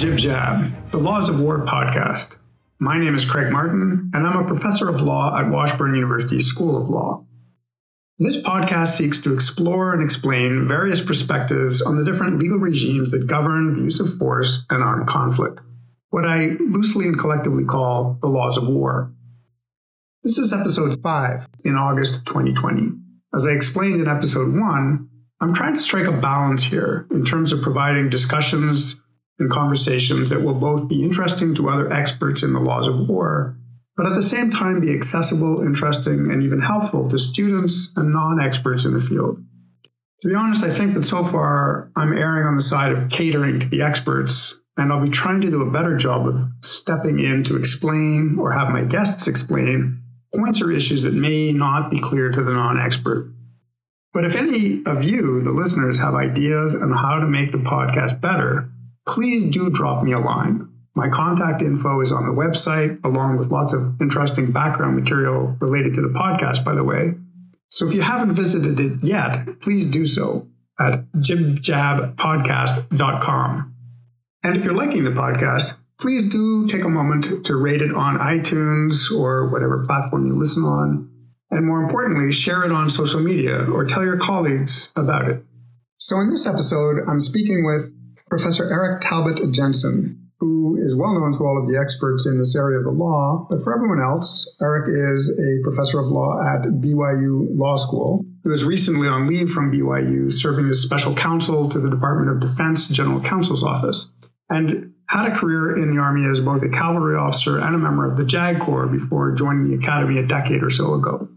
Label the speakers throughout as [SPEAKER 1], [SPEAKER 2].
[SPEAKER 1] Jib Jab, the Laws of War podcast. My name is Craig Martin, and I'm a professor of law at Washburn University School of Law. This podcast seeks to explore and explain various perspectives on the different legal regimes that govern the use of force and armed conflict, what I loosely and collectively call the laws of war. This is episode 5 in August 2020. As I explained in episode 1, I'm trying to strike a balance here in terms of providing discussions and conversations that will both be interesting to other experts in the laws of war, but at the same time be accessible, interesting, and even helpful to students and non experts in the field. To be honest, I think that so far I'm erring on the side of catering to the experts, and I'll be trying to do a better job of stepping in to explain or have my guests explain points or issues that may not be clear to the non expert. But if any of you, the listeners, have ideas on how to make the podcast better, please do drop me a line. My contact info is on the website, along with lots of interesting background material related to the podcast, by the way. So if you haven't visited it yet, please do so at jibjabpodcast.com. And if you're liking the podcast, please do take a moment to rate it on iTunes or whatever platform you listen on. And more importantly, share it on social media or tell your colleagues about it. So in this episode, I'm speaking with Professor Eric Talbot Jensen, who is well known to all of the experts in this area of the law. But for everyone else, Eric is a professor of law at BYU Law School. He was recently on leave from BYU, serving as special counsel to the Department of Defense General Counsel's Office, and had a career in the Army as both a cavalry officer and a member of the JAG Corps before joining the Academy a decade or so ago.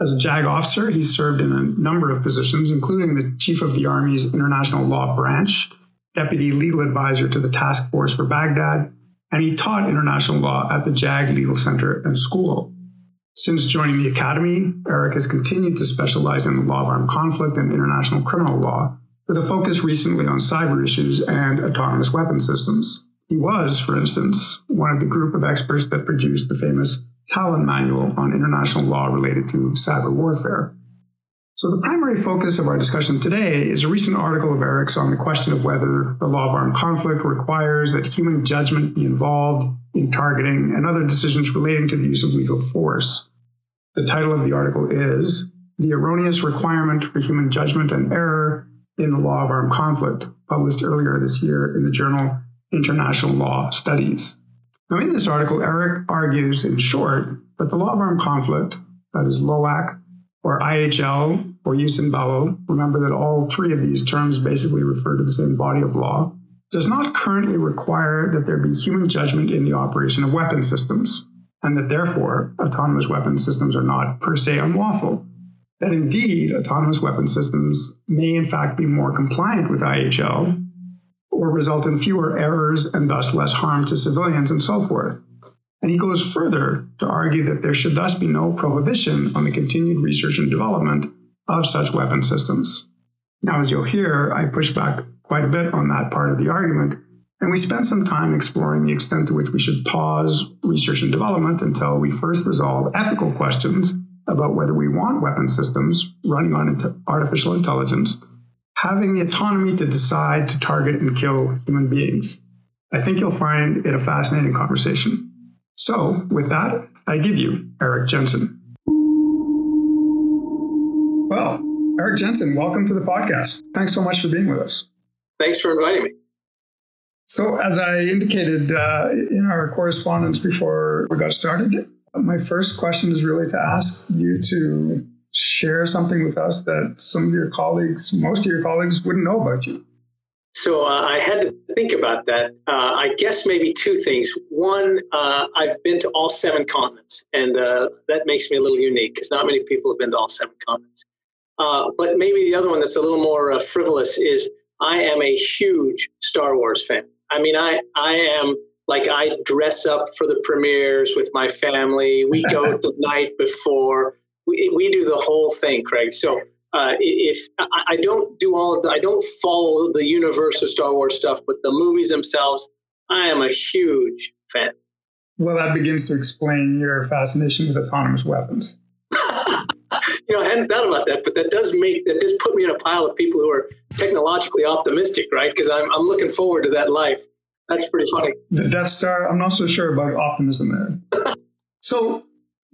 [SPEAKER 1] As a JAG officer, he served in a number of positions, including the Chief of the Army's International Law Branch, deputy legal advisor to the task force for Baghdad, and he taught international law at the JAG Legal Center and School. Since joining the academy, Eric has continued to specialize in the law of armed conflict and international criminal law, with a focus recently on cyber issues and autonomous weapon systems. He was, for instance, one of the group of experts that produced the famous Tallinn Manual on international law related to cyber warfare. So, the primary focus of our discussion today is a recent article of Eric's on the question of whether the law of armed conflict requires that human judgment be involved in targeting and other decisions relating to the use of lethal force. The title of the article is The Erroneous Requirement for Human Judgment and Error in the Law of Armed Conflict, published earlier this year in the journal International Law Studies. Now, in this article, Eric argues, in short, that the law of armed conflict, that is LOAC, or IHL or jus in bello, remember that all three of these terms basically refer to the same body of law, does not currently require that there be human judgment in the operation of weapon systems, and that therefore autonomous weapon systems are not per se unlawful. That indeed, autonomous weapon systems may in fact be more compliant with IHL or result in fewer errors and thus less harm to civilians and so forth. And he goes further to argue that there should thus be no prohibition on the continued research and development of such weapon systems. Now, as you'll hear, I push back quite a bit on that part of the argument, and we spent some time exploring the extent to which we should pause research and development until we first resolve ethical questions about whether we want weapon systems running on artificial intelligence having the autonomy to decide to target and kill human beings. I think you'll find it a fascinating conversation. So, with that, I give you Eric Jensen. Eric Jensen, welcome to the podcast. Thanks so much for being with us.
[SPEAKER 2] Thanks for inviting me.
[SPEAKER 1] So, as I indicated uh, in our correspondence before we got started, my first question is really to ask you to share something with us that some of your colleagues, most of your colleagues, wouldn't know about you.
[SPEAKER 2] So uh, I had to think about that. Uh, I guess maybe two things. One, uh, I've been to all seven continents, and uh, that makes me a little unique because not many people have been to all seven continents. Uh, but maybe the other one that's a little more uh, frivolous is I am a huge Star Wars fan. I mean, I I am like I dress up for the premieres with my family. We go the night before. We, we do the whole thing, Craig. So uh, if I, don't do all of the, I don't follow the universe of Star Wars stuff, but the movies themselves, I am a huge fan.
[SPEAKER 1] Well, that begins to explain your fascination with autonomous weapons.
[SPEAKER 2] you know, I hadn't thought about that, but that does make that does put me in a pile of people who are technologically optimistic, right? Because I'm I'm looking forward to that life. That's pretty funny.
[SPEAKER 1] The Death Star, I'm not so sure about optimism there. so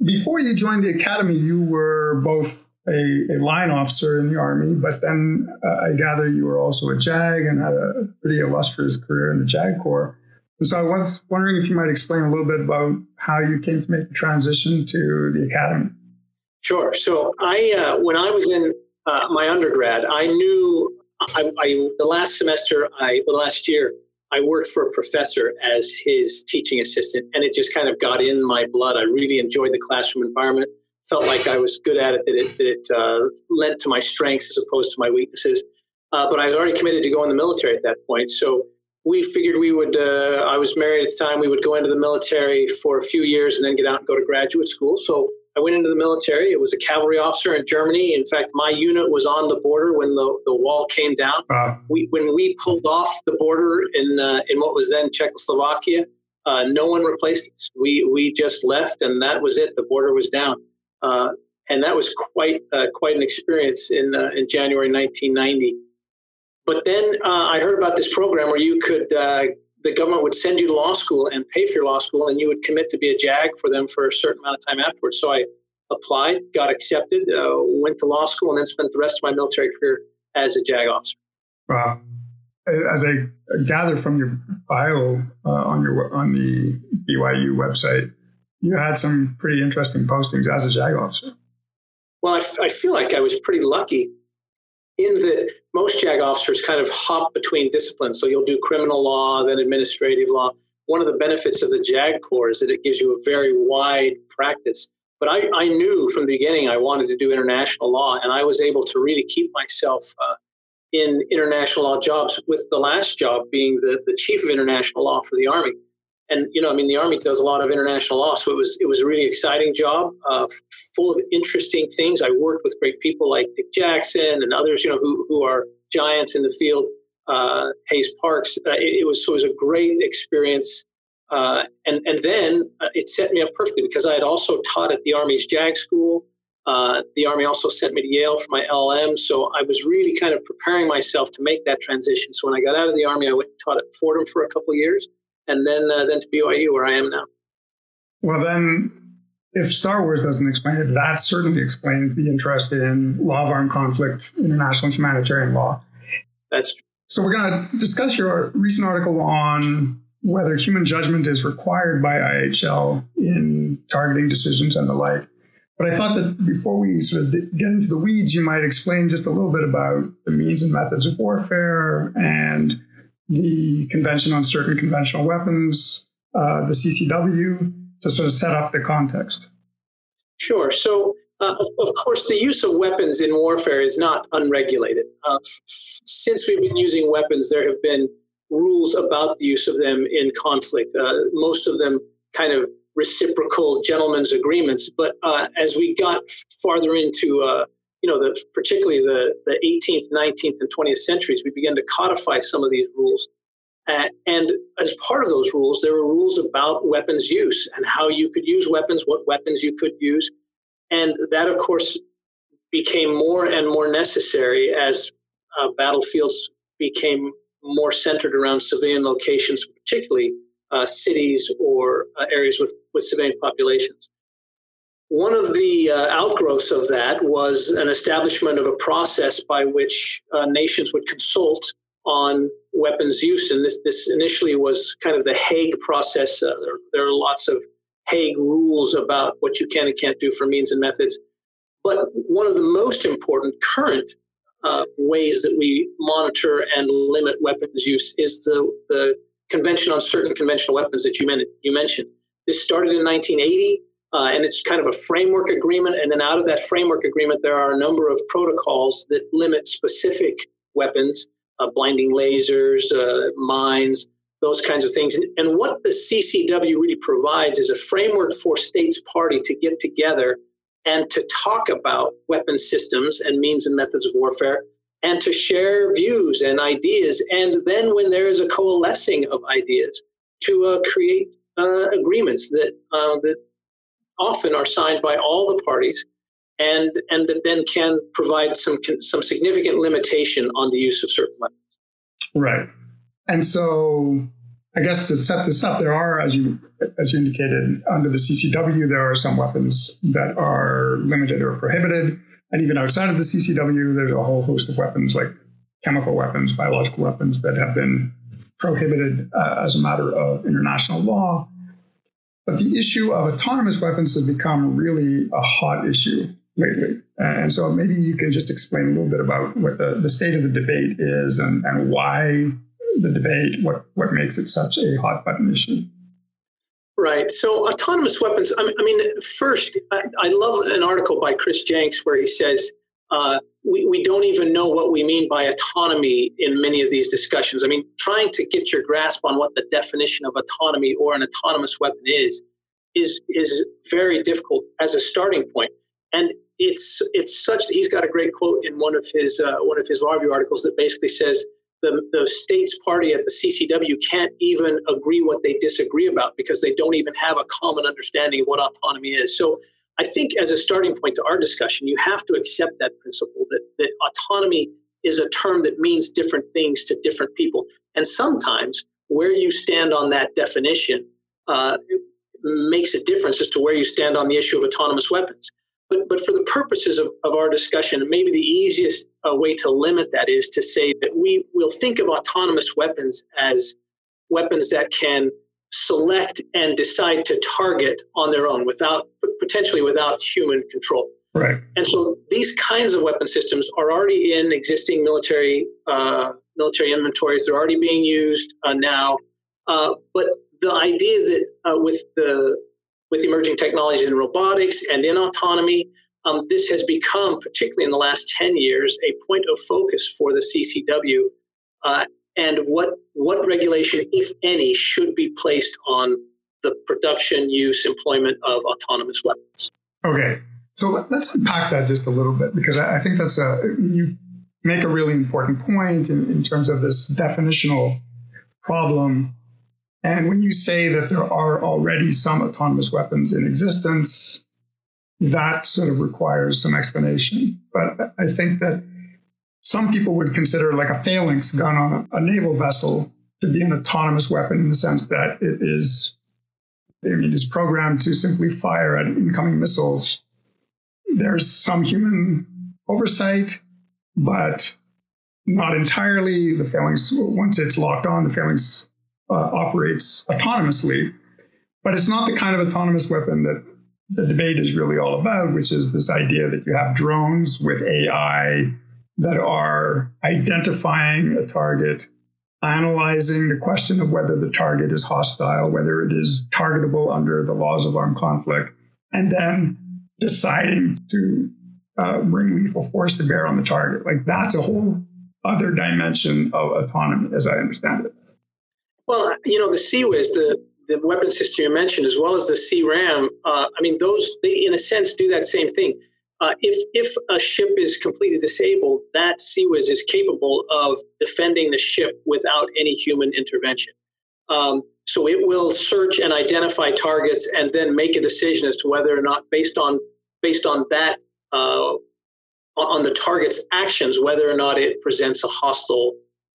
[SPEAKER 1] before you joined the academy, you were both a, a line officer in the army, but then uh, I gather you were also a JAG and had a pretty illustrious career in the JAG Corps. And So I was wondering if you might explain a little bit about how you came to make the transition to the academy.
[SPEAKER 2] Sure. So I, uh, when I was in uh, my undergrad, I knew I, I, the last semester, I the last year, I worked for a professor as his teaching assistant, and it just kind of got in my blood. I really enjoyed the classroom environment. Felt like I was good at it. That it, that it uh, lent to my strengths as opposed to my weaknesses. Uh, but I had already committed to go in the military at that point, so we figured we would. Uh, I was married at the time. We would go into the military for a few years and then get out and go to graduate school. So I went into the military. It was a cavalry officer in Germany. In fact, my unit was on the border when the, the wall came down. Wow. We, when we pulled off the border in uh, in what was then Czechoslovakia, uh, no one replaced us. We we just left, and that was it. The border was down, uh, and that was quite uh, quite an experience in uh, in January 1990. But then uh, I heard about this program where you could the government would send you to law school and pay for your law school, and you would commit to be a JAG for them for a certain amount of time afterwards. So I applied, got accepted, uh, went to law school, and then spent the rest of my military career as a JAG officer.
[SPEAKER 1] Wow. As I gather from your bio uh, on your on the BYU website, you had some pretty interesting postings as a JAG officer.
[SPEAKER 2] Well, I, f- I feel like I was pretty lucky in that most JAG officers kind of hop between disciplines. So you'll do criminal law, then administrative law. One of the benefits of the JAG Corps is that it gives you a very wide practice. But I, I knew from the beginning I wanted to do international law, and I was able to really keep myself uh, in international law jobs, with the last job being the, the chief of international law for the Army and you know, I mean, the Army does a lot of international law, so it was it was a really exciting job, uh, full of interesting things. I worked with great people like Dick Jackson and others, you know, who who are giants in the field. Uh, Hays Parks. Uh, it, it, was so it was a great experience, uh, and and then uh, it set me up perfectly because I had also taught at the Army's JAG school. Uh, the Army also sent me to Yale for my LLM, so I was really kind of preparing myself to make that transition. So when I got out of the Army, I went and taught at Fordham for a couple of years and then uh, then to BYU where I am now.
[SPEAKER 1] Well, then, if Star Wars doesn't explain it, that certainly explains the interest in law of armed conflict, international humanitarian law.
[SPEAKER 2] That's true.
[SPEAKER 1] So we're going to discuss your recent article on whether human judgment is required by IHL in targeting decisions and the like. But I thought that before we sort of get into the weeds, you might explain just a little bit about the means and methods of warfare and the Convention on Certain Conventional Weapons, uh, the CCW, to sort of set up the context?
[SPEAKER 2] Sure. So, uh, of course, the use of weapons in warfare is not unregulated. Uh, since we've been using weapons, there have been rules about the use of them in conflict. Uh, most of them kind of reciprocal gentlemen's agreements. But uh, as we got farther into uh, you know, the, particularly the, the 18th, 19th, and 20th centuries, we began to codify some of these rules. Uh, and as part of those rules, there were rules about weapons use and how you could use weapons, what weapons you could use. And that, of course, became more and more necessary as uh, battlefields became more centered around civilian locations, particularly uh, cities or uh, areas with, with civilian populations. One of the uh, outgrowths of that was an establishment of a process by which uh, nations would consult on weapons use. And this, this initially was kind of the Hague process. Uh, there, there, are lots of Hague rules about what you can and can't do for means and methods. But one of the most important current uh, ways that we monitor and limit weapons use is the, the Convention on Certain Conventional Weapons that you, men- you mentioned. This started in 1980. Uh, and it's kind of a framework agreement. And then out of that framework agreement, there are a number of protocols that limit specific weapons, uh, blinding lasers, uh, mines, those kinds of things. And, and what the CCW really provides is a framework for states party to get together and to talk about weapon systems and means and methods of warfare and to share views and ideas. And then when there is a coalescing of ideas, to uh, create uh, agreements that uh, that often are signed by all the parties and and that then can provide some some significant limitation on the use of certain weapons.
[SPEAKER 1] Right. And so I guess to set this up, there are, as you as you indicated, under the CCW, there are some weapons that are limited or prohibited, and even outside of the CCW, there's a whole host of weapons like chemical weapons, biological weapons that have been prohibited uh, as a matter of international law. But the issue of autonomous weapons has become really a hot issue lately. And so maybe you can just explain a little bit about what the, the state of the debate is and, and why the debate, what, what makes it such a hot button issue.
[SPEAKER 2] Right. So autonomous weapons, I mean, first, I, love an article by Chris Jenks where he says, uh, we, we don't even know what we mean by autonomy in many of these discussions. I mean, trying to get your grasp on what the definition of autonomy or an autonomous weapon is, is, is very difficult as a starting point. And it's, it's such, he's got a great quote in one of his, uh, one of his law review articles that basically says, the, the states party at the CCW can't even agree what they disagree about because they don't even have a common understanding of what autonomy is. So I think as a starting point to our discussion, you have to accept that principle that, that autonomy is a term that means different things to different people. And sometimes where you stand on that definition uh, makes a difference as to where you stand on the issue of autonomous weapons. But, but for the purposes of, of our discussion, maybe the easiest uh, way to limit that is to say that we will think of autonomous weapons as weapons that can select and decide to target on their own without potentially without human control.
[SPEAKER 1] Right.
[SPEAKER 2] And so these kinds of weapon systems are already in existing military uh, military inventories. They're already being used uh, now. Uh, but the idea that uh, with the with emerging technologies in robotics and in autonomy, um, this has become, particularly in the last 10 years, a point of focus for the CCW uh, and what, what regulation, if any, should be placed on the production, use, employment of autonomous weapons.
[SPEAKER 1] Okay. So let's unpack that just a little bit because I think that's a, you make a really important point in, in terms of this definitional problem and when you say that there are already some autonomous weapons in existence, that sort of requires some explanation. But I think that some people would consider like a phalanx gun on a, a naval vessel to be an autonomous weapon in the sense that it is, I mean, is programmed to simply fire at incoming missiles. There's some human oversight, but not entirely. The phalanx, once it's locked on, the phalanx uh, operates autonomously. But it's not the kind of autonomous weapon that the debate is really all about, which is this idea that you have drones with AI that are identifying a target, analyzing the question of whether the target is hostile, whether it is targetable under the laws of armed conflict, and then deciding to uh, bring lethal force to bear on the target. Like that's a whole other dimension of autonomy, as I understand it.
[SPEAKER 2] Well, you know, the CIWS, the, the weapon system you mentioned, as well as the CRAM, uh, I mean, those, they, in a sense, do that same thing. Uh, if, if a ship is completely disabled, that CIWS is capable of defending the ship without any human intervention. Um, so it will search and identify targets and then make a decision as to whether or not, based on based on that, uh, on the target's actions, whether or not it presents a hostile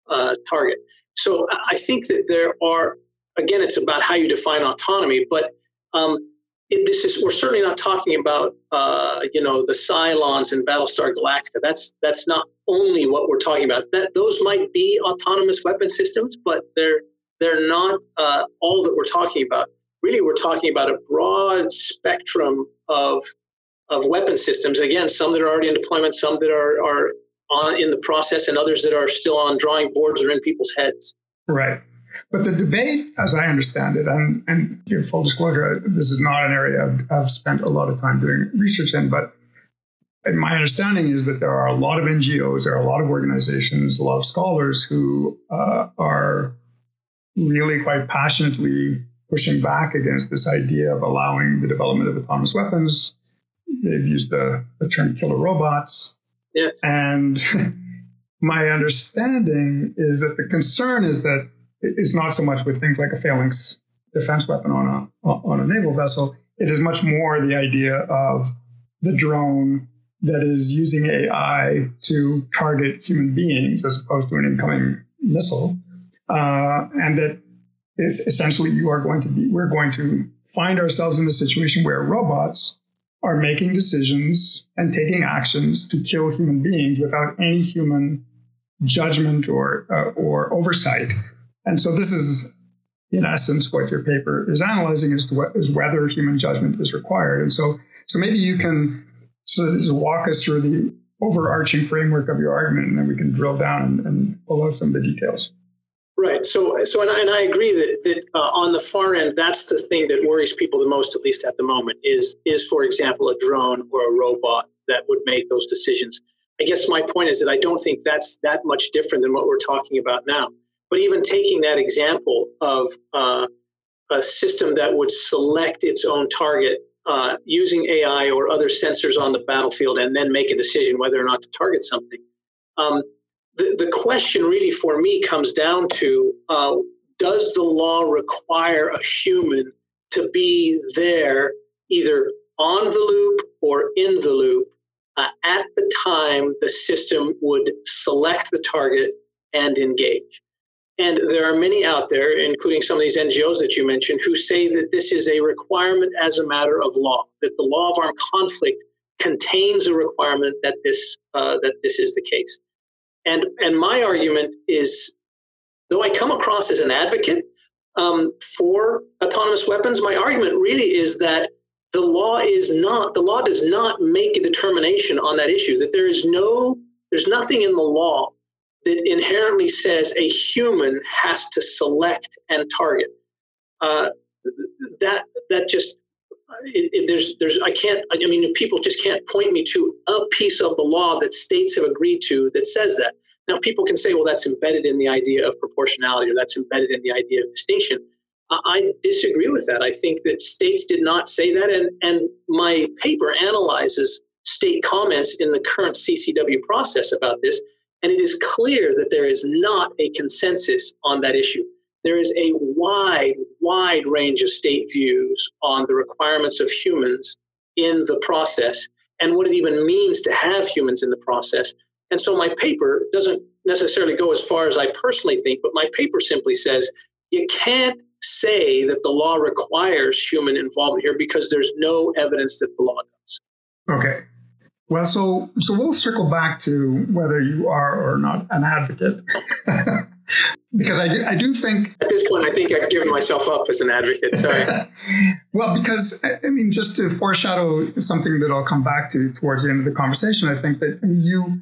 [SPEAKER 2] uh, target. So I think that there are, again, it's about how you define autonomy, but um, it, this is we're certainly not talking about uh, you know the Cylons and Battlestar Galactica. That's that's not only what we're talking about. That those might be autonomous weapon systems, but they're they're not uh, all that we're talking about. Really, we're talking about a broad spectrum of of weapon systems. Again, some that are already in deployment, some that are are on in the process and others that are still on drawing boards or in people's heads.
[SPEAKER 1] Right. But the debate, as I understand it, and, and give full disclosure, this is not an area I've, I've spent a lot of time doing research in, but my understanding is that there are a lot of NGOs, there are a lot of organizations, a lot of scholars who uh, are really quite passionately pushing back against this idea of allowing the development of autonomous weapons. They've used the, the term killer robots.
[SPEAKER 2] Yes.
[SPEAKER 1] And my understanding is that the concern is that it's not so much with things like a phalanx defense weapon on a on a naval vessel. It is much more the idea of the drone that is using AI to target human beings as opposed to an incoming missile, uh, and that is essentially you are going to be, we're going to find ourselves in a situation where robots are making decisions and taking actions to kill human beings without any human judgment or uh, or oversight. And so this is in essence what your paper is analyzing is, is whether human judgment is required. And so so maybe you can sort of walk us through the overarching framework of your argument, and then we can drill down and, and pull out some of the details.
[SPEAKER 2] Right. So, so, and I, and I agree that that uh, on the far end, that's the thing that worries people the most, at least at the moment, is is for example a drone or a robot that would make those decisions. I guess my point is that I don't think that's that much different than what we're talking about now. But even taking that example of uh, a system that would select its own target uh, using AI or other sensors on the battlefield and then make a decision whether or not to target something. Um, the, the question really for me comes down to uh, does the law require a human to be there either on the loop or in the loop uh, at the time the system would select the target and engage? And there are many out there, including some of these NGOs that you mentioned, who say that this is a requirement as a matter of law, that the law of armed conflict contains a requirement that this uh, that this is the case. And and my argument is, though I come across as an advocate um, for autonomous weapons, my argument really is that the law is not the law does not make a determination on that issue. That there is no there's nothing in the law that inherently says a human has to select and target. Uh, that that just it, it, there's there's I can't I mean people just can't point me to a piece of the law that states have agreed to that says that. Now people can say, well, that's embedded in the idea of proportionality or that's embedded in the idea of distinction. I disagree with that. I think that states did not say that, and and my paper analyzes state comments in the current CCW process about this and it is clear that there is not a consensus on that issue. There is a wide, wide range of state views on the requirements of humans in the process and what it even means to have humans in the process. And so my paper doesn't necessarily go as far as I personally think, but my paper simply says you can't say that the law requires human involvement here because there's no evidence that the law does.
[SPEAKER 1] Okay. Well, so so we'll circle back to whether you are or not an advocate, because I do, I do think
[SPEAKER 2] at this point I think I've given myself up as an advocate. Sorry.
[SPEAKER 1] well, because I mean, just to foreshadow something that I'll come back to towards the end of the conversation, I think that you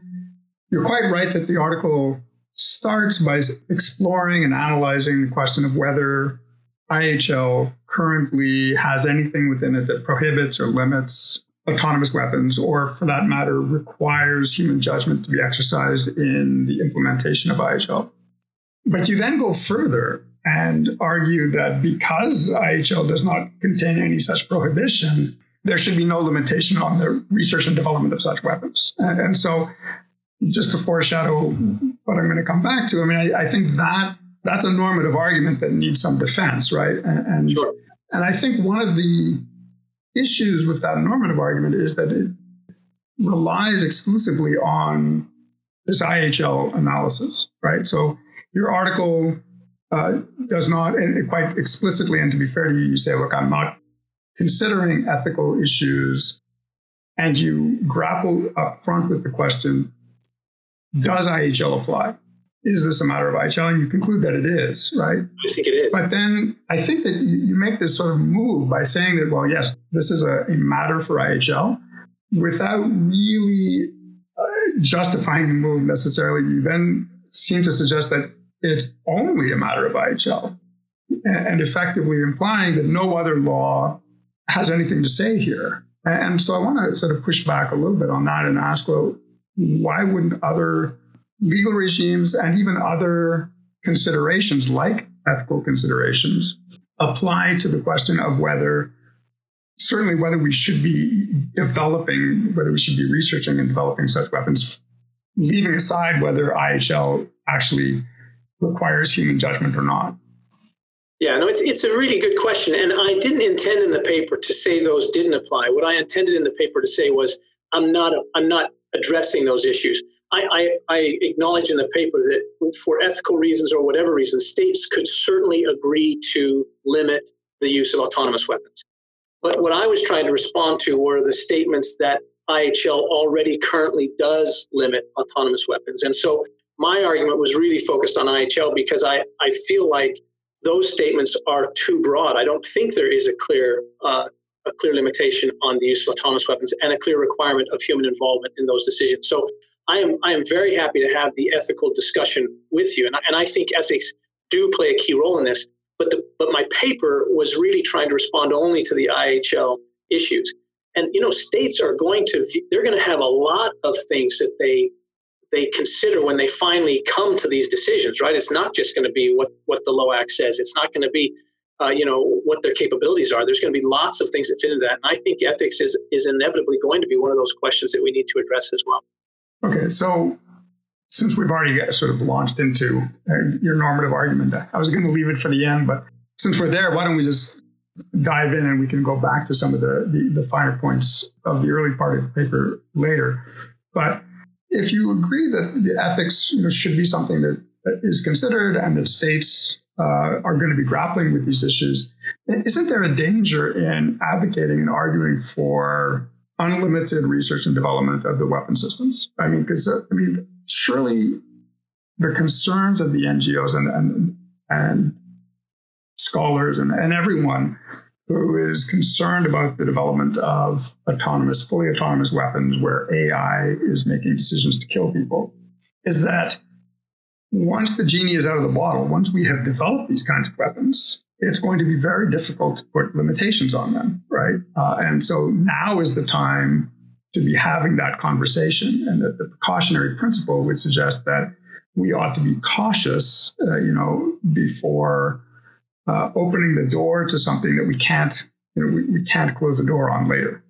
[SPEAKER 1] you're quite right that the article starts by exploring and analyzing the question of whether IHL currently has anything within it that prohibits or limits autonomous weapons, or for that matter, requires human judgment to be exercised in the implementation of IHL. But you then go further and argue that because IHL does not contain any such prohibition, there should be no limitation on the research and development of such weapons. And, and so, just to foreshadow what I'm going to come back to, I mean, I, I, think that that's a normative argument that needs some defense, right? And and,
[SPEAKER 2] sure.
[SPEAKER 1] and I think one of the issues with that normative argument is that it relies exclusively on this IHL analysis, right? So your article uh, does not, and quite explicitly, and to be fair to you, you say, look, I'm not considering ethical issues, and you grapple up front with the question, does IHL apply? Is this a matter of IHL? And you conclude that it is, right?
[SPEAKER 2] I think it is.
[SPEAKER 1] But then I think that you make this sort of move by saying that, well, yes, this is a, a matter for IHL without really uh, justifying the move necessarily. You then seem to suggest that it's only a matter of IHL and effectively implying that no other law has anything to say here. And so I want to sort of push back a little bit on that and ask, well, why wouldn't other legal regimes and even other considerations like ethical considerations apply to the question of whether certainly whether we should be developing whether we should be researching and developing such weapons leaving aside whether IHL actually requires human judgment or not
[SPEAKER 2] yeah, no, it's, it's a really good question. And I didn't intend in the paper to say those didn't apply. What I intended in the paper to say was I'm not, I'm not addressing those issues. I, I, I, acknowledge in the paper that for ethical reasons or whatever reasons, states could certainly agree to limit the use of autonomous weapons. But what I was trying to respond to were the statements that IHL already currently does limit autonomous weapons. And so my argument was really focused on IHL because I, I feel like those statements are too broad. I don't think there is a clear uh, a clear limitation on the use of autonomous weapons and a clear requirement of human involvement in those decisions. So I am I am very happy to have the ethical discussion with you, and I, and I think ethics do play a key role in this. But the, but my paper was really trying to respond only to the IHL issues. And you know, states are going to they're going to have a lot of things that they they consider when they finally come to these decisions. Right? It's not just going to be what what the LOAC says. It's not going to be uh, you know what their capabilities are. There's going to be lots of things that fit into that. And I think ethics is is inevitably going to be one of those questions that we need to address as well.
[SPEAKER 1] Okay, so since we've already sort of launched into uh, your normative argument, I was going to leave it for the end, but since we're there, why don't we just dive in and we can go back to some of the, the, the finer points of the early part of the paper later. But if you agree that the ethics you know, should be something that, is considered and that states uh, are going to be grappling with these issues, isn't there a danger in advocating and arguing for unlimited research and development of the weapon systems? I mean, because uh, I mean, surely the concerns of the NGOs and and, and scholars and, and everyone who is concerned about the development of autonomous, fully autonomous weapons where AI is making decisions to kill people, is that once the genie is out of the bottle, once we have developed these kinds of weapons, it's going to be very difficult to put limitations on them, right? Uh, and so now is the time to be having that conversation. And that the precautionary principle would suggest that we ought to be cautious, uh, you know, before uh, opening the door to something that we can't, you know, we, we can't close the door on later.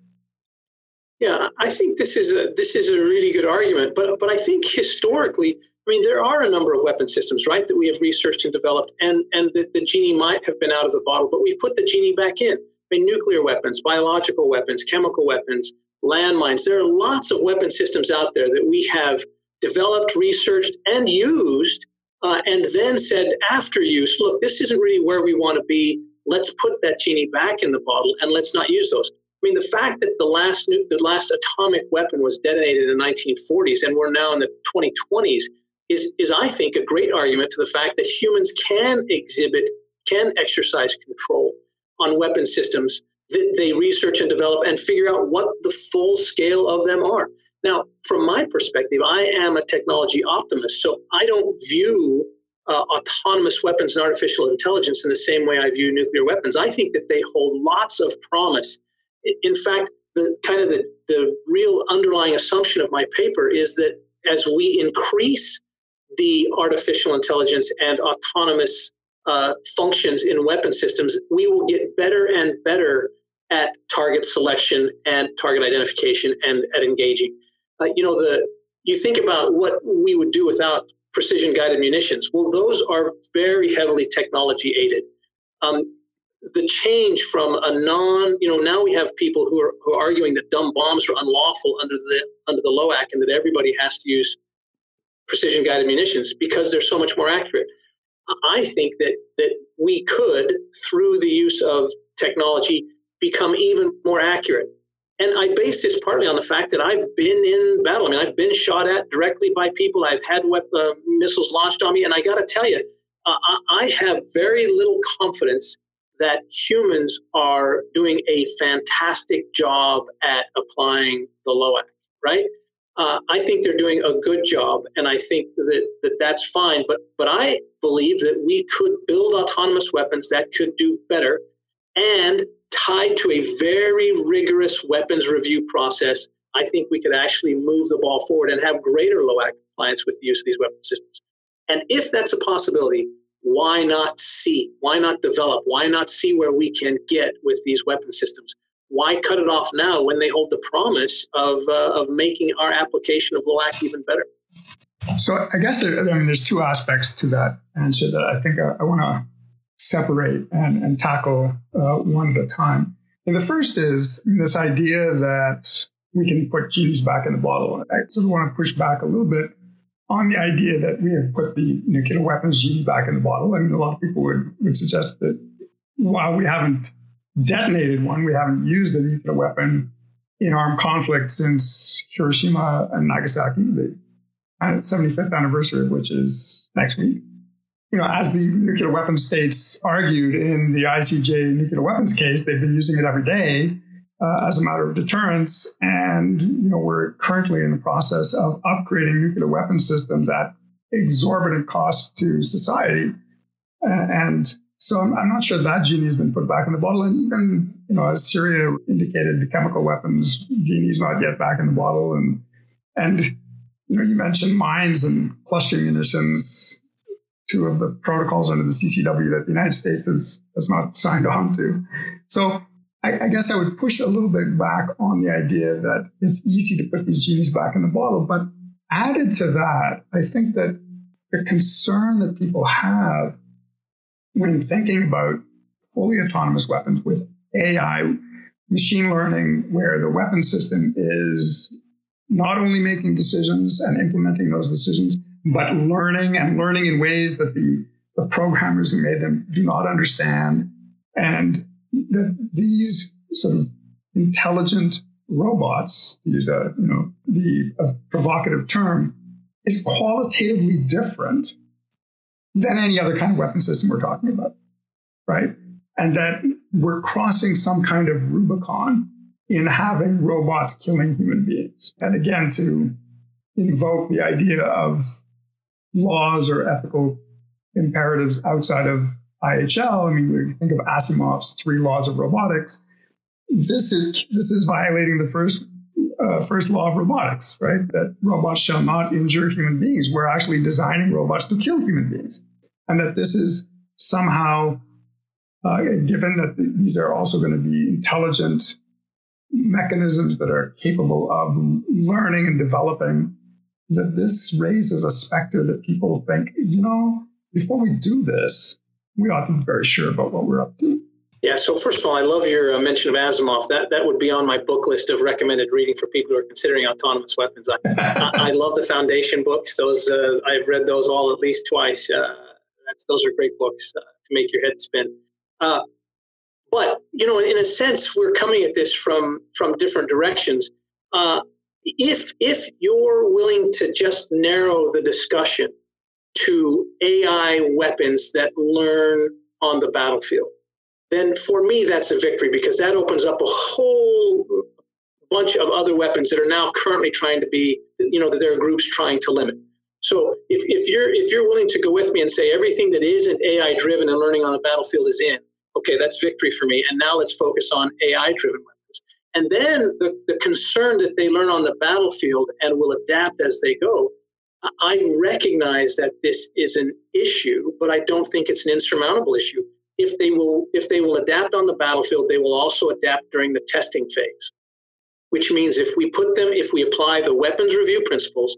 [SPEAKER 2] Yeah, I think this is a this is a really good argument, but but I think historically I mean, there are a number of weapon systems, right, that we have researched and developed, and, and the, the genie might have been out of the bottle, but we've put the genie back in. I mean, nuclear weapons, biological weapons, chemical weapons, landmines. There are lots of weapon systems out there that we have developed, researched, and used, uh, and then said after use, look, this isn't really where we want to be. Let's put that genie back in the bottle and let's not use those. I mean, the fact that the last the last atomic weapon was detonated in the 1940s and we're now in the 2020s is, is I think, a great argument to the fact that humans can exhibit, can exercise control on weapon systems that they research and develop and figure out what the full scale of them are. Now, from my perspective, I am a technology optimist, so I don't view uh, autonomous weapons and artificial intelligence in the same way I view nuclear weapons. I think that they hold lots of promise. In fact, the kind of the, the real underlying assumption of my paper is that as we increase the artificial intelligence and autonomous uh, functions in weapon systems, we will get better and better at target selection and target identification and at engaging. Uh, you know, the you think about what we would do without precision guided munitions. Well, those are very heavily technology aided. Um, the change from a non, you know, now we have people who are, who are arguing that dumb bombs are unlawful under the under the LOAC and that everybody has to use precision guided munitions because they're so much more accurate. I think that that we could, through the use of technology, become even more accurate. And I base this partly on the fact that I've been in battle. I mean, I've been shot at directly by people. I've had uh, missiles launched on me, and I got to tell you, uh, I have very little confidence that humans are doing a fantastic job at applying the LOAC. Right? Uh, I think they're doing a good job, and I think that, that that's fine. But but I believe that we could build autonomous weapons that could do better, and tied to a very rigorous weapons review process. I think we could actually move the ball forward and have greater LOAC compliance with the use of these weapon systems. And if that's a possibility, why not see? Why not develop? Why not see where we can get with these weapon systems? Why cut it off now when they hold the promise of, uh, of making our application of LOAC even better?
[SPEAKER 1] So I guess there, I mean, there's two aspects to that answer that I think I, I want to separate and, and tackle uh, one at a time. And the first is this idea that we can put genies back in the bottle. I sort of want to push back a little bit on the idea that we have put the nuclear weapons genie back in the bottle. I mean, a lot of people would, would suggest that while we haven't detonated one, we haven't used a nuclear weapon in armed conflict since Hiroshima and Nagasaki, the 75th anniversary, which is next week. You know, as the nuclear weapons states argued in the ICJ nuclear weapons case, they've been using it every day uh, as a matter of deterrence. And you know, we're currently in the process of upgrading nuclear weapon systems at exorbitant cost to society. and so I'm, I'm, not sure that genie has been put back in the bottle. And even, you know, as Syria indicated, the chemical weapons genie is not yet back in the bottle. And and you know, you mentioned mines and cluster munitions, two of the protocols under the CCW that the United States has, has not signed on to. So I, I, guess I would push a little bit back on the idea that it's easy to put these genies back in the bottle. But added to that, I think that the concern that people have when thinking about fully autonomous weapons with AI, machine learning, where the weapon system is not only making decisions and implementing those decisions, but learning and learning in ways that the, the programmers who made them do not understand. And that these sort of intelligent robots, to use a you know the provocative term, is qualitatively different than any other kind of weapon system we're talking about, right? And that we're crossing some kind of Rubicon in having robots killing human beings. And again, to invoke the idea of laws or ethical imperatives outside of IHL. I mean, we think of Asimov's three laws of robotics. This is this is violating the first uh, first law of robotics, right? That robots shall not injure human beings. We're actually designing robots to kill human beings, and that this is somehow, uh, given that these are also going to be intelligent mechanisms that are capable of learning and developing, that this raises a specter that people think, you know, before we do this, we ought to be very sure about what we're up to.
[SPEAKER 2] Yeah. So first of all, I love your uh, mention of Asimov. That that would be on my book list of recommended reading for people who are considering autonomous weapons. I, I, I, love the Foundation books. Those uh, I've read those all at least twice. Uh, those are great books uh, to make your head spin. Uh, but you know, in a sense, we're coming at this from from different directions. If if you're willing to just narrow the discussion to AI weapons that learn on the battlefield, then for me that's a victory because that opens up a whole bunch of other weapons that are now currently trying to be, you know, that there are groups trying to limit. So if, if you're if you're willing to go with me and say everything that isn't AI driven and learning on the battlefield is in, okay, that's victory for me. And now let's focus on AI driven weapons. And then the, the concern that they learn on the battlefield and will adapt as they go I recognize that this is an issue, but I don't think it's an insurmountable issue. If they will, if they will adapt on the battlefield, they will also adapt during the testing phase. Which means if we put them, if we apply the weapons review principles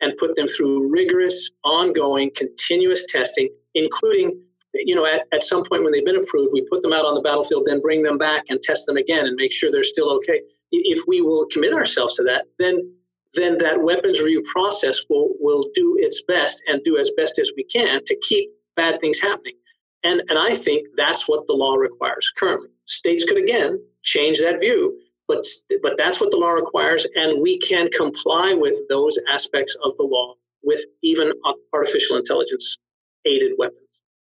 [SPEAKER 2] and put them through rigorous, ongoing, continuous testing, including, you know, at, at some point when they've been approved, we put them out on the battlefield, then bring them back and test them again and make sure they're still okay. If we will commit ourselves to that, then then that weapons review process will, will do its best and do as best as we can to keep bad things happening. And, and I think that's what the law requires currently. States could again change that view, but, but that's what the law requires. And we can comply with those aspects of the law with even artificial intelligence aided weapons.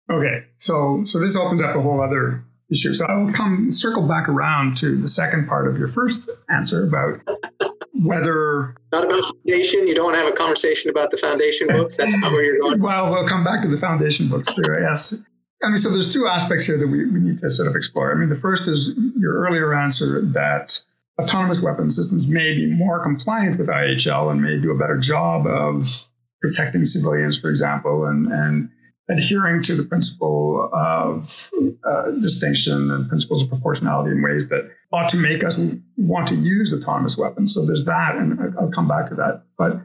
[SPEAKER 1] Okay, so so this opens up a whole other issue. So I'll come circle back around to the second part of your first answer about whether
[SPEAKER 2] not about foundation. You don't want to have a conversation about the foundation books. That's not where you're going.
[SPEAKER 1] well, we'll come back to the foundation books too. Yes. I mean, so there's two aspects here that we, we need to sort of explore. I mean, the first is your earlier answer that autonomous weapon systems may be more compliant with IHL and may do a better job of protecting civilians, for example, and, and adhering to the principle of uh, distinction and principles of proportionality in ways that ought to make us want to use autonomous weapons. So there's that, and I'll come back to that. But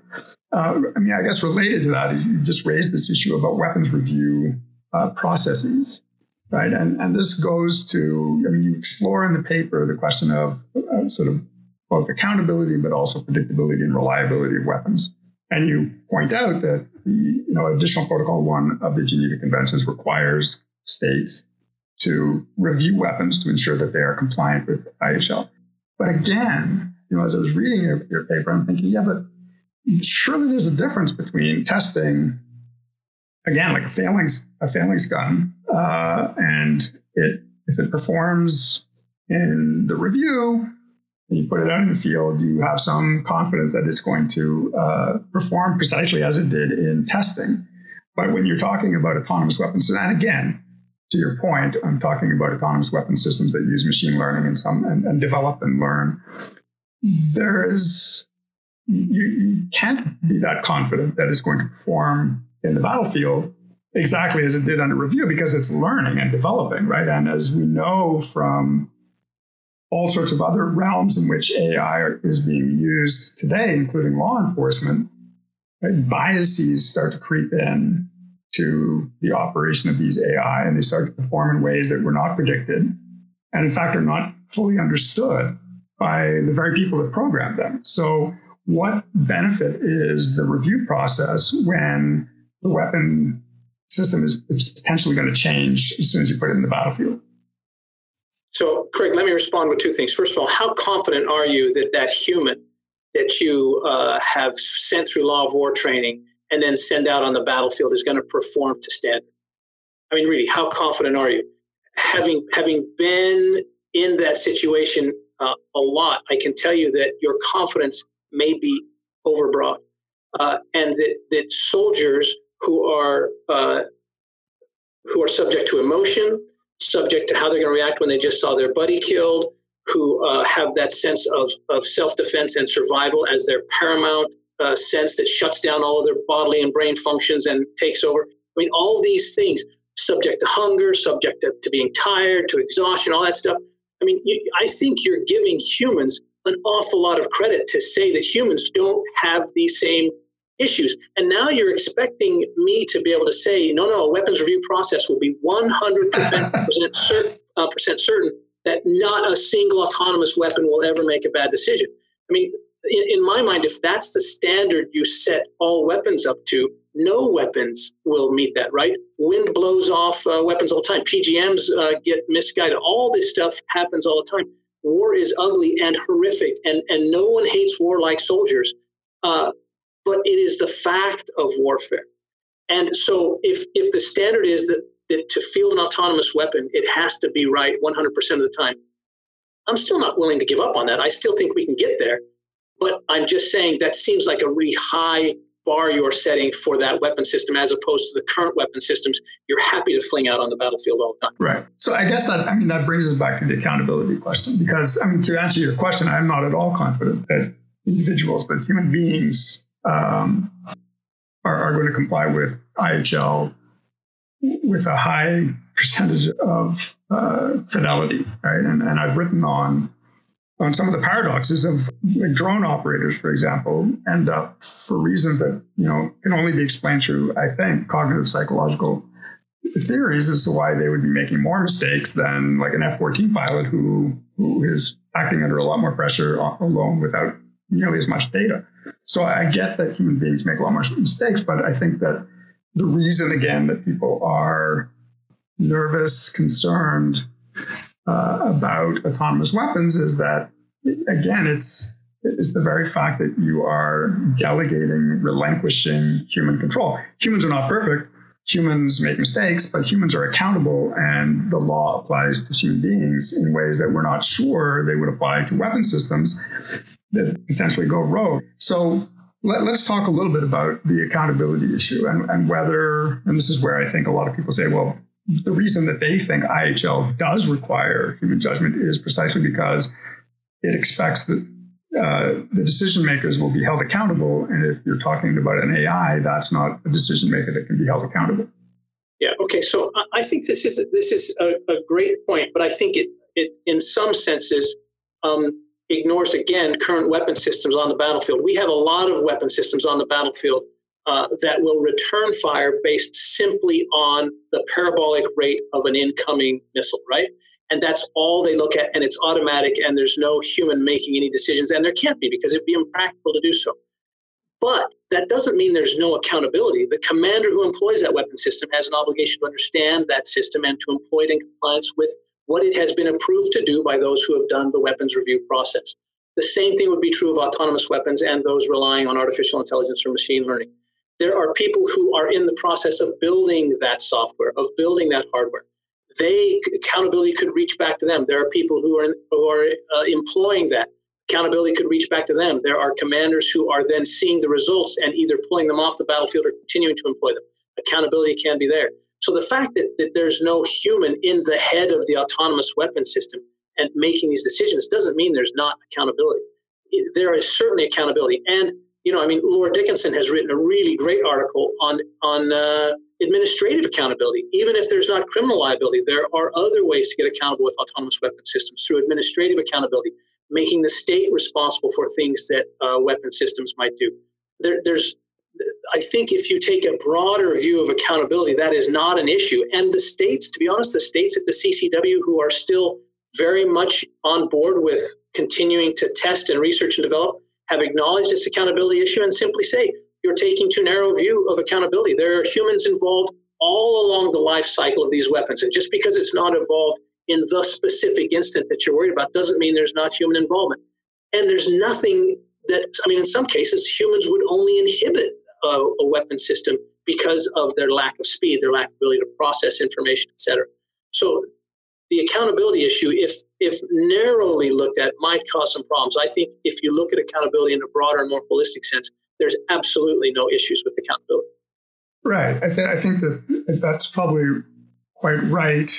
[SPEAKER 1] uh, I mean, I guess related to that, you just raised this issue about weapons review uh, processes, right? And and this goes to, I mean, you explore in the paper the question of uh, sort of both accountability, but also predictability and reliability of weapons And you point out that the you know, additional protocol one of the Geneva Conventions requires states to review weapons to ensure that they are compliant with IHL. But again, you know, as I was reading your, your paper, I'm thinking, yeah, but surely there's a difference between testing, again, like a phalanx, a phalanx gun, uh, and it if it performs in the review, you put it out in the field, you have some confidence that it's going to uh, perform precisely as it did in testing. But when you're talking about autonomous weapons, and again, to your point, I'm talking about autonomous weapon systems that use machine learning and some and, and develop and learn. There is you, you can't be that confident that it's going to perform in the battlefield exactly as it did under review because it's learning and developing, right? And as we know from all sorts of other realms in which AI is being used today, including law enforcement, right, biases start to creep in to the operation of these AI and they start to perform in ways that were not predicted and in fact are not fully understood by the very people that programmed them. So what benefit is the review process when the weapon system is, is potentially going to change as soon as you put it in the battlefield?
[SPEAKER 2] So, Craig, let me respond with two things. First of all, how confident are you that that human that you uh, have sent through law of war training and then send out on the battlefield is going to perform to standard? I mean, really, how confident are you? Having having been in that situation uh, a lot, I can tell you that your confidence may be overbroad, uh, and that that soldiers who are uh, who are subject to emotion, subject to how they're going to react when they just saw their buddy killed, who uh, have that sense of, of self defense and survival as their paramount uh, sense that shuts down all of their bodily and brain functions and takes over. I mean, all these things, subject to hunger, subject to, to being tired, to exhaustion, all that stuff. I mean, you, I think you're giving humans an awful lot of credit to say that humans don't have these same issues. And now you're expecting me to be able to say, no, no, a weapons review process will be 100% certain, uh, percent certain that not a single autonomous weapon will ever make a bad decision. I mean, in, in my mind, if that's the standard you set all weapons up to, no weapons will meet that, right? Wind blows off uh, weapons all the time. PGMs uh, get misguided. All this stuff happens all the time. War is ugly and horrific, and, and no one hates war like soldiers. Uh, but it is the fact of warfare. And so if, if the standard is that, that to field an autonomous weapon, it has to be right 100% of the time, I'm still not willing to give up on that. I still think we can get there. But I'm just saying that seems like a really high bar you're setting for that weapon system as opposed to the current weapon systems you're happy to fling out on the battlefield all the time.
[SPEAKER 1] Right. So I guess that I mean that brings us back to the accountability question because I mean to answer your question, I'm not at all confident that individuals, that human beings um, are, are, going to comply with IHL with a high percentage of uh, fidelity, right? And, and I've written on on some of the paradoxes of like drone operators, for example, end up for reasons that you know can only be explained through, I think, cognitive psychological theories as to why they would be making more mistakes than like an F-14 pilot who who is acting under a lot more pressure alone without nearly as much data. So I get that human beings make a lot more mistakes, but I think that the reason, again, that people are nervous, concerned uh, about autonomous weapons is that, again, it's it's the very fact that you are delegating, relinquishing human control. Humans are not perfect. Humans make mistakes, but humans are accountable, and the law applies to human beings in ways that we're not sure they would apply to weapon systems that potentially go rogue. So let, us talk a little bit about the accountability issue and, and whether, and this is where I think a lot of people say, well, the reason that they think IHL does require human judgment is precisely because it expects that uh, the decision makers will be held accountable. And if you're talking about an AI, that's not a decision maker that can be held accountable.
[SPEAKER 2] Yeah. Okay. So I think this is this is a, a great point, but I think it it in some senses um, ignores again current weapon systems on the battlefield. We have a lot of weapon systems on the battlefield uh, that will return fire based simply on the parabolic rate of an incoming missile, right? And that's all they look at, and it's automatic, and there's no human making any decisions, and there can't be because it'd be impractical to do so. But that doesn't mean there's no accountability. The commander who employs that weapon system has an obligation to understand that system and to employ it in compliance with what it has been approved to do by those who have done the weapons review process. The same thing would be true of autonomous weapons and those relying on artificial intelligence or machine learning. There are people who are in the process of building that software, of building that hardware. They accountability could reach back to them. There are people who are who are uh, employing that accountability could reach back to them. There are commanders who are then seeing the results and either pulling them off the battlefield or continuing to employ them. Accountability can be there. So the fact that, that there's no human in the head of the autonomous weapon system and making these decisions doesn't mean there's not accountability. There is certainly accountability. And, you know, I mean, Laura Dickinson has written a really great article on, on uh, administrative accountability. Even if there's not criminal liability, there are other ways to get accountable with autonomous weapon systems through administrative accountability, making the state responsible for things that uh, weapon systems might do. There, there's, I think, if you take a broader view of accountability, that is not an issue. And the states, to be honest, the states at the CCW who are still very much on board with continuing to test and research and develop have acknowledged this accountability issue and simply say you're taking too narrow a view of accountability. There are humans involved all along the life cycle of these weapons. And just because it's not involved in the specific instant that you're worried about doesn't mean there's not human involvement. And there's nothing that, I mean, in some cases, humans would only inhibit a, a weapon system because of their lack of speed, their lack of ability to process information, et cetera. So the accountability issue, if if narrowly looked at, might cause some problems. I think if you look at accountability in a broader and more holistic sense, there's absolutely no issues with accountability.
[SPEAKER 1] Right. I, th- I think that that's probably quite right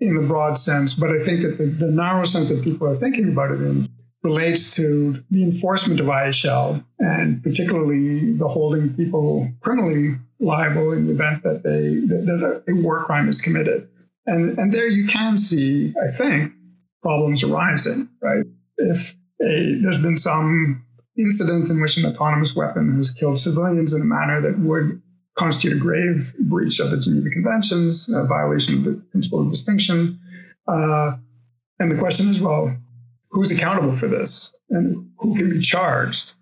[SPEAKER 1] in the broad sense, but I think that the, the narrow sense that people are thinking about it in relates to the enforcement of IHL and particularly the holding people criminally liable in the event that they that, a war crime is committed. And, and there you can see, I think, problems arising, right? If a, there's been some incident in which an autonomous weapon has killed civilians in a manner that would constitute a grave breach of the Geneva Conventions, a violation of the principle of distinction. Uh, and the question is, well, who's accountable for this and who can be charged?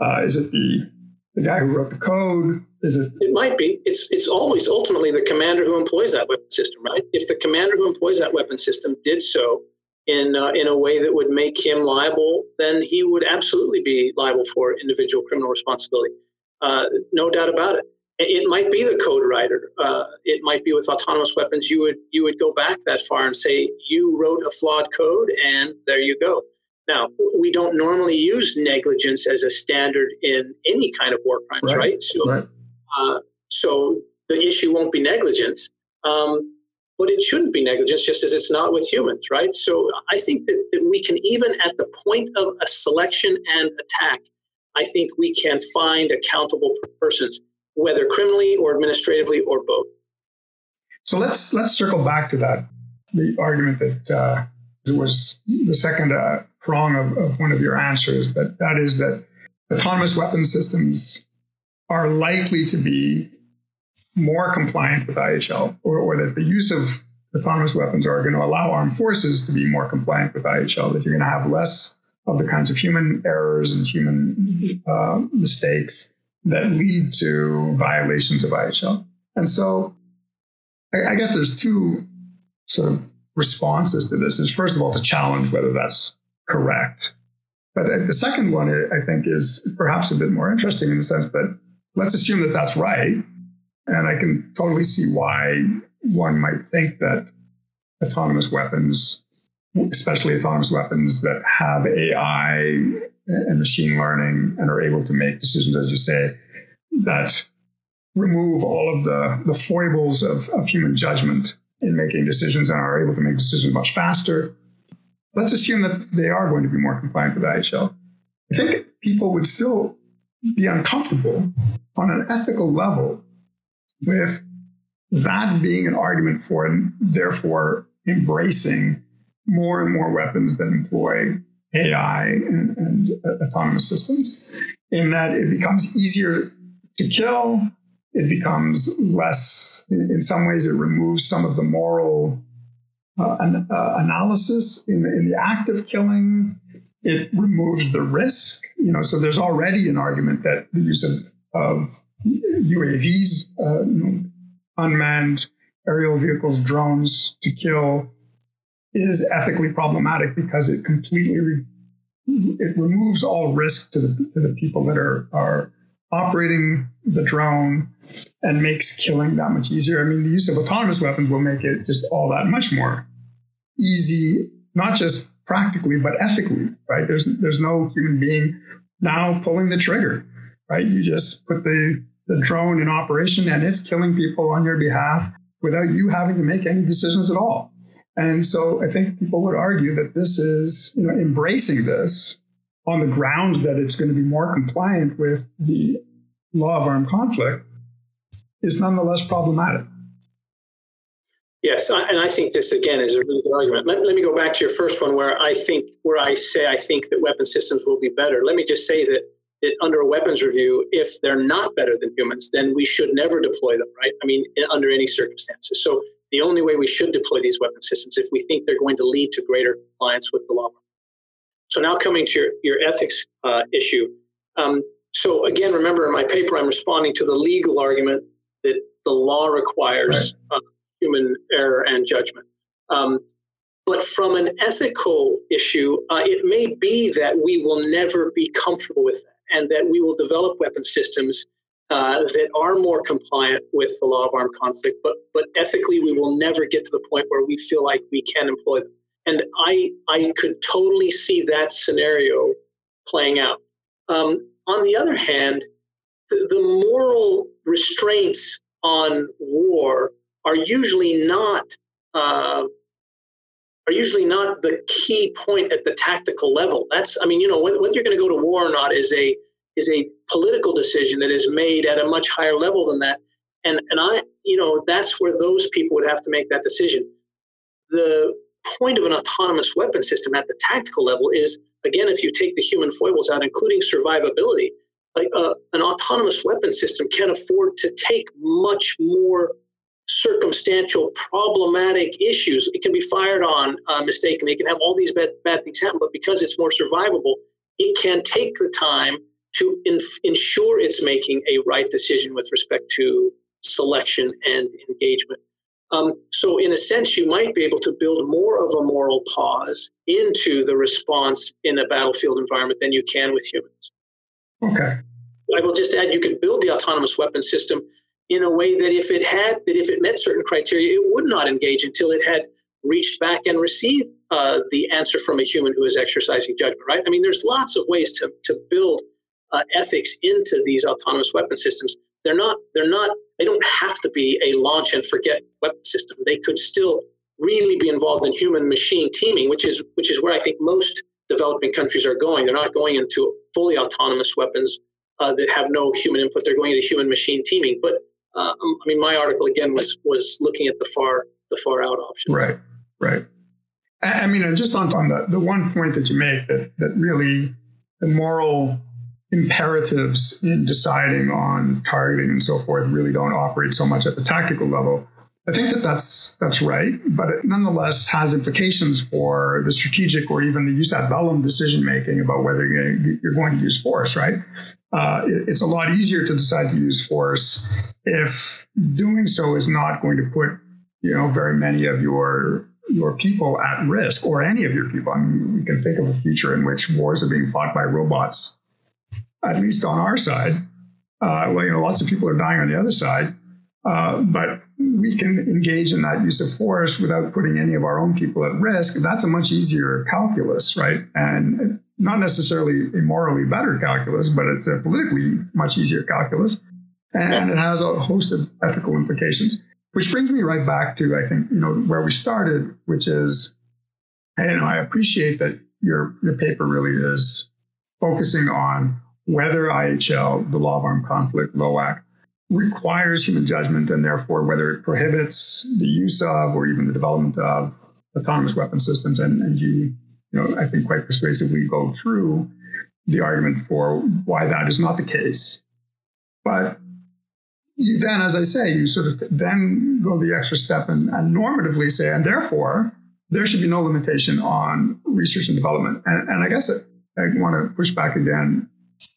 [SPEAKER 1] Uh, is it the the guy who wrote the code? Is it?
[SPEAKER 2] It might be. It's it's always ultimately the commander who employs that weapon system, right? If the commander who employs that weapon system did so in uh, in a way that would make him liable, then he would absolutely be liable for individual criminal responsibility. Uh, no doubt about it. It might be the code writer. Uh, it might be with autonomous weapons. You would you would go back that far and say you wrote a flawed code, and there you go. Now, we don't normally use negligence as a standard in any kind of war crimes, right? right?
[SPEAKER 1] So, right.
[SPEAKER 2] Uh, so the issue won't be negligence, um, but it shouldn't be negligence, just as it's not with humans, right? So I think that, that we can, even at the point of a selection and attack, I think we can find accountable persons, whether criminally or administratively or both.
[SPEAKER 1] So let's let's circle back to that the argument that uh, was the second uh, prong of, of one of your answers that that is that autonomous weapon systems are likely to be more compliant with IHL, or, or that the use of autonomous weapons are going to allow armed forces to be more compliant with IHL, that you're going to have less of the kinds of human errors and human uh, mistakes that lead to violations of IHL. And so I, I guess there's two sort of responses to this. Is first of all to challenge whether that's correct. But uh, the second one, I think, is perhaps a bit more interesting in the sense that let's assume that that's right. And I can totally see why one might think that autonomous weapons, especially autonomous weapons that have AI and machine learning and are able to make decisions, as you say, that remove all of the, the foibles of, of human judgment in making decisions and are able to make decisions much faster let's assume that they are going to be more compliant with IHL. I think people would still be uncomfortable on an ethical level with that being an argument for and therefore embracing more and more weapons that employ AI and, and uh, autonomous systems, in that it becomes easier to kill. It becomes less, in some ways, it removes some of the moral uh, an, uh, analysis in the, in the act of killing. It removes the risk. You know, so there's already an argument that the use of of UAVs, uh, you know, unmanned aerial vehicles, drones to kill is ethically problematic because it completely re- it removes all risk to the, to the people that are, are operating the drone and makes killing that much easier. I mean, the use of autonomous weapons will make it just all that much more easy, not just practically, but ethically, right? There's there's no human being now pulling the trigger, right? You just put the, the drone in operation and it's killing people on your behalf without you having to make any decisions at all. And so I think people would argue that this is, you know, embracing this on the grounds that it's going to be more compliant with the law of armed conflict is nonetheless problematic.
[SPEAKER 2] Yes, and I think this again is a really good argument. Let, let, me go back to your first one, where I think, where I say I think that weapon systems will be better. Let me just say that that under a weapons review, if they're not better than humans, then we should never deploy them. Right? I mean, under any circumstances. So the only way we should deploy these weapon systems if we think they're going to lead to greater compliance with the law. So now coming to your, your ethics uh, issue. Um, so again, remember in my paper, I'm responding to the legal argument that the law requires right. uh, human error and judgment. Um, but from an ethical issue, uh, it may be that we will never be comfortable with that and that we will develop weapon systems uh, that are more compliant with the law of armed conflict, but but ethically we will never get to the point where we feel like we can employ them. And I I could totally see that scenario playing out. Um, on the other hand, the, the moral restraints on war are usually not uh, are usually not the key point at the tactical level. That's I mean you know whether, whether you're going to go to war or not is a is a political decision that is made at a much higher level than that. And, and I, you know, that's where those people would have to make that decision. The point of an autonomous weapon system at the tactical level is, again, if you take the human foibles out, including survivability, an autonomous weapon system can afford to take much more circumstantial, problematic issues. It can be fired on uh, mistakenly. It can have all these bad, bad things happen, but because it's more survivable, it can take the time to inf- ensure it's making a right decision with respect to selection and engagement. Um, so, in a sense, you might be able to build more of a moral pause into the response in a battlefield environment than you can with humans.
[SPEAKER 1] Okay.
[SPEAKER 2] I will just add you can build the autonomous weapon system in a way that if it had, that if it met certain criteria, it would not engage until it had reached back and received uh, the answer from a human who is exercising judgment, right? I mean, there's lots of ways to, to build uh, ethics into these autonomous weapon systems. They're not. They're not. They don't have to be a launch and forget weapon system. They could still really be involved in human machine teaming, which is which is where I think most developing countries are going. They're not going into fully autonomous weapons uh, that have no human input. They're going into human machine teaming. But uh, um, I mean, my article again was was looking at the far the far out options.
[SPEAKER 1] Right. Right. I mean, just on, on the, the one point that you make that, that really the moral imperatives in deciding on targeting and so forth really don't operate so much at the tactical level. I think that that's that's right, but it nonetheless has implications for the strategic or even the jus ad bellum decision making about whether you're going to use force. Right? Uh, it's a lot easier to decide to use force if doing so is not going to put you know very many of your your people at risk or any of your people. I mean, we can think of a future in which wars are being fought by robots at least on our side. Uh, well, you know, lots of people are dying on the other side, uh, but we can engage in that use of force without putting any of our own people at risk. That's a much easier calculus, right? And not necessarily a morally better calculus, but it's a politically much easier calculus. And it has a host of ethical implications, which brings me right back to, I think, you know, where we started, which is, you know, I appreciate that your, your paper really is focusing on whether IHL, the law of armed conflict, LOAC, requires human judgment and therefore whether it prohibits the use of or even the development of autonomous weapon systems. And, and you, you know, I think quite persuasively go through the argument for why that is not the case. But you then, as I say, you sort of then go the extra step and, and normatively say, and therefore, there should be no limitation on research and development. And, and I guess I want to push back again